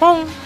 Bye.